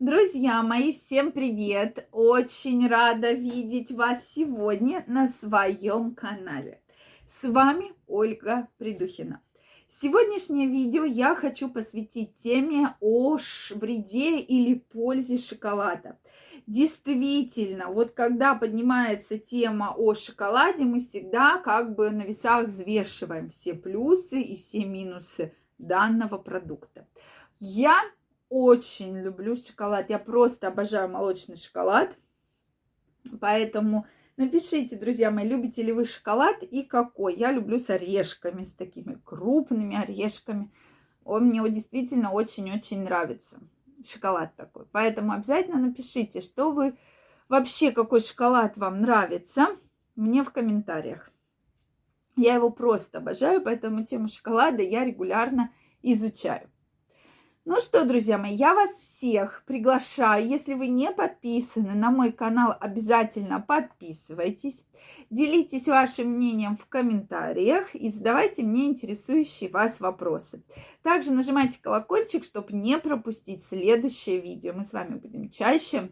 Друзья мои, всем привет! Очень рада видеть вас сегодня на своем канале. С вами Ольга Придухина. Сегодняшнее видео я хочу посвятить теме о вреде или пользе шоколада. Действительно, вот когда поднимается тема о шоколаде, мы всегда как бы на весах взвешиваем все плюсы и все минусы данного продукта. Я очень люблю шоколад. Я просто обожаю молочный шоколад. Поэтому напишите, друзья мои, любите ли вы шоколад и какой. Я люблю с орешками, с такими крупными орешками. Он мне действительно очень-очень нравится. Шоколад такой. Поэтому обязательно напишите, что вы вообще, какой шоколад вам нравится, мне в комментариях. Я его просто обожаю, поэтому тему шоколада я регулярно изучаю. Ну что, друзья мои, я вас всех приглашаю, если вы не подписаны на мой канал, обязательно подписывайтесь, делитесь вашим мнением в комментариях и задавайте мне интересующие вас вопросы. Также нажимайте колокольчик, чтобы не пропустить следующее видео. Мы с вами будем чаще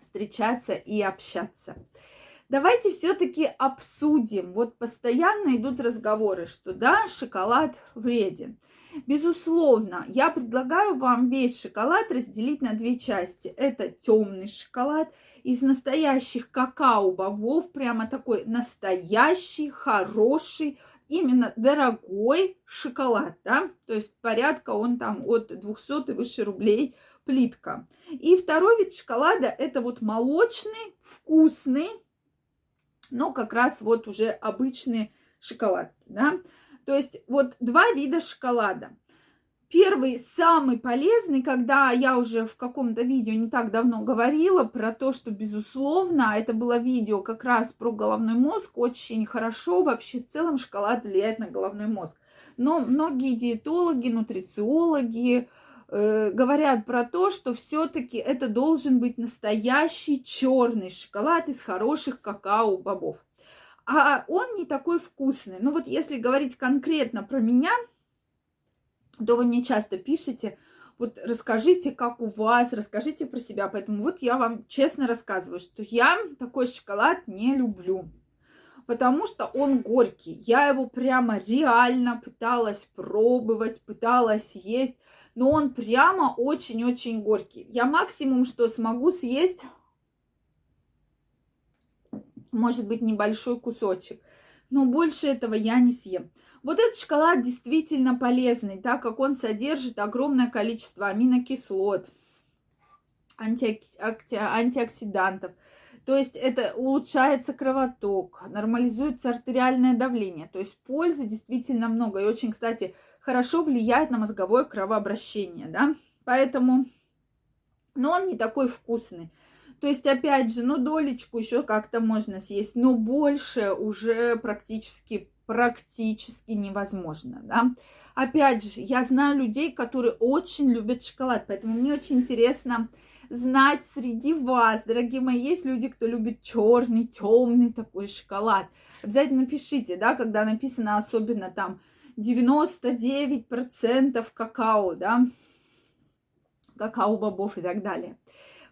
встречаться и общаться. Давайте все-таки обсудим. Вот постоянно идут разговоры, что да, шоколад вреден. Безусловно, я предлагаю вам весь шоколад разделить на две части. Это темный шоколад из настоящих какао-бобов, прямо такой настоящий, хороший, именно дорогой шоколад, да, то есть порядка он там от 200 и выше рублей плитка. И второй вид шоколада это вот молочный, вкусный, но как раз вот уже обычный шоколад, да. То есть вот два вида шоколада. Первый, самый полезный, когда я уже в каком-то видео не так давно говорила про то, что, безусловно, это было видео как раз про головной мозг, очень хорошо вообще в целом шоколад влияет на головной мозг. Но многие диетологи, нутрициологи э, говорят про то, что все-таки это должен быть настоящий черный шоколад из хороших какао-бобов а он не такой вкусный. Ну вот если говорить конкретно про меня, то вы мне часто пишете, вот расскажите, как у вас, расскажите про себя. Поэтому вот я вам честно рассказываю, что я такой шоколад не люблю. Потому что он горький. Я его прямо реально пыталась пробовать, пыталась есть. Но он прямо очень-очень горький. Я максимум, что смогу съесть может быть небольшой кусочек. Но больше этого я не съем. Вот этот шоколад действительно полезный, так как он содержит огромное количество аминокислот, антиоксидантов. То есть это улучшается кровоток, нормализуется артериальное давление. То есть пользы действительно много. И очень, кстати, хорошо влияет на мозговое кровообращение, да. Поэтому, но он не такой вкусный. То есть, опять же, ну, долечку еще как-то можно съесть, но больше уже практически, практически невозможно, да. Опять же, я знаю людей, которые очень любят шоколад, поэтому мне очень интересно знать среди вас, дорогие мои, есть люди, кто любит черный, темный такой шоколад. Обязательно пишите, да, когда написано особенно там 99% какао, да, какао-бобов и так далее.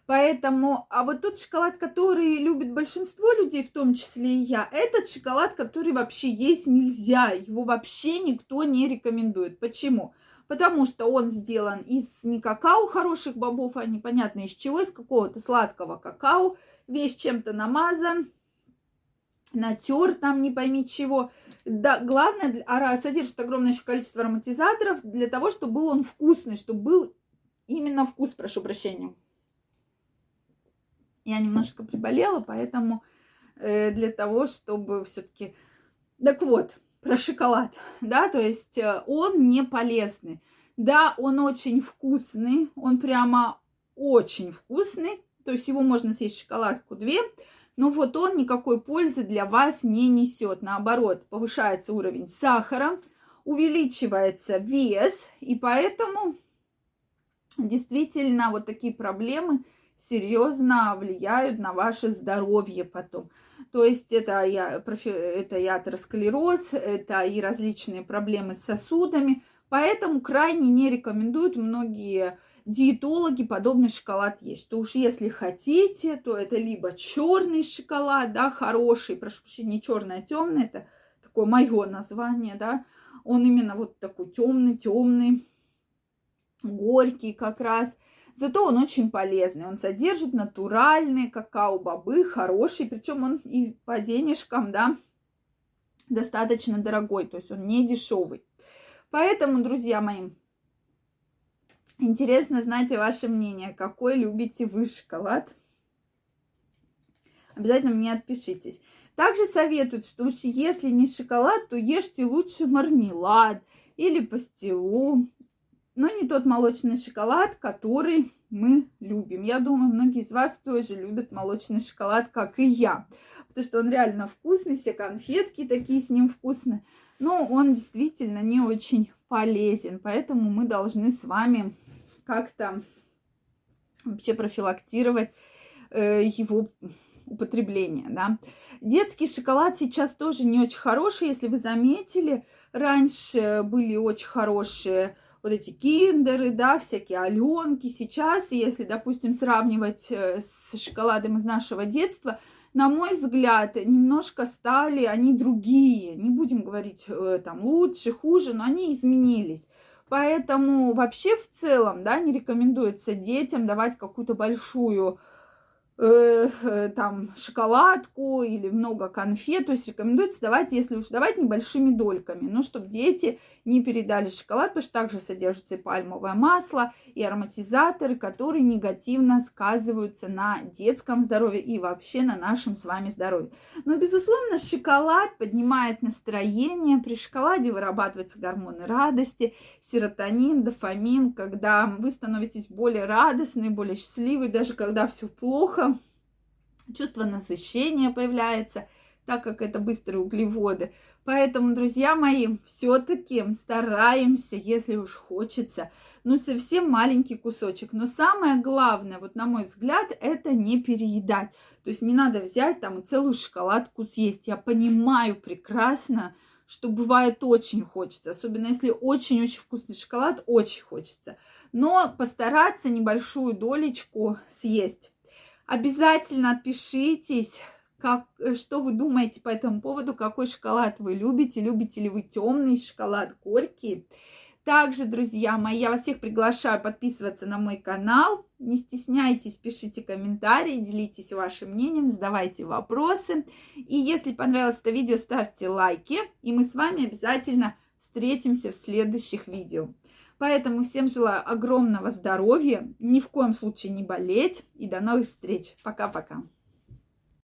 Поэтому, а вот тот шоколад, который любит большинство людей, в том числе и я, этот шоколад, который вообще есть нельзя, его вообще никто не рекомендует. Почему? Потому что он сделан из не какао хороших бобов, а непонятно из чего, из какого-то сладкого какао, весь чем-то намазан, натер там не пойми чего. Да, главное, содержит огромное количество ароматизаторов для того, чтобы был он вкусный, чтобы был именно вкус, прошу прощения. Я немножко приболела, поэтому э, для того, чтобы все-таки... Так вот, про шоколад, да, то есть э, он не полезный. Да, он очень вкусный, он прямо очень вкусный, то есть его можно съесть шоколадку две, но вот он никакой пользы для вас не несет. Наоборот, повышается уровень сахара, увеличивается вес, и поэтому действительно вот такие проблемы – серьезно влияют на ваше здоровье потом. То есть это, я, это и атеросклероз, это и различные проблемы с сосудами. Поэтому крайне не рекомендуют многие диетологи подобный шоколад есть. Что уж если хотите, то это либо черный шоколад, да, хороший, прошу прощения, не черный, а темный, это такое мое название, да, он именно вот такой темный, темный, горький как раз. Зато он очень полезный. Он содержит натуральные какао-бобы, хороший, причем он и по денежкам, да, достаточно дорогой, то есть он не дешевый. Поэтому, друзья мои, интересно знать ваше мнение, какой любите вы шоколад. Обязательно мне отпишитесь. Также советуют, что если не шоколад, то ешьте лучше мармелад или пастилу, но не тот молочный шоколад, который мы любим. Я думаю, многие из вас тоже любят молочный шоколад, как и я, потому что он реально вкусный, все конфетки такие с ним вкусные, но он действительно не очень полезен, поэтому мы должны с вами как-то вообще профилактировать э, его употребление, да. Детский шоколад сейчас тоже не очень хороший, если вы заметили, раньше были очень хорошие вот эти киндеры, да, всякие аленки. Сейчас, если, допустим, сравнивать э, с шоколадом из нашего детства, на мой взгляд, немножко стали они другие. Не будем говорить э, там лучше, хуже, но они изменились. Поэтому вообще в целом, да, не рекомендуется детям давать какую-то большую Э, э, там шоколадку или много конфет. То есть рекомендуется давать, если уж давать небольшими дольками, но чтобы дети не передали шоколад, потому что также содержится и пальмовое масло, и ароматизаторы, которые негативно сказываются на детском здоровье и вообще на нашем с вами здоровье. Но, безусловно, шоколад поднимает настроение. При шоколаде вырабатываются гормоны радости, серотонин, дофамин, когда вы становитесь более радостны, более счастливы, даже когда все плохо, чувство насыщения появляется, так как это быстрые углеводы. Поэтому, друзья мои, все-таки стараемся, если уж хочется, ну, совсем маленький кусочек. Но самое главное, вот на мой взгляд, это не переедать. То есть не надо взять там целую шоколадку съесть. Я понимаю прекрасно, что бывает очень хочется, особенно если очень-очень вкусный шоколад, очень хочется. Но постараться небольшую долечку съесть. Обязательно отпишитесь, как, что вы думаете по этому поводу, какой шоколад вы любите, любите ли вы темный шоколад, горький. Также, друзья мои, я вас всех приглашаю подписываться на мой канал. Не стесняйтесь, пишите комментарии, делитесь вашим мнением, задавайте вопросы. И если понравилось это видео, ставьте лайки. И мы с вами обязательно встретимся в следующих видео. Поэтому всем желаю огромного здоровья, ни в коем случае не болеть и до новых встреч. Пока-пока.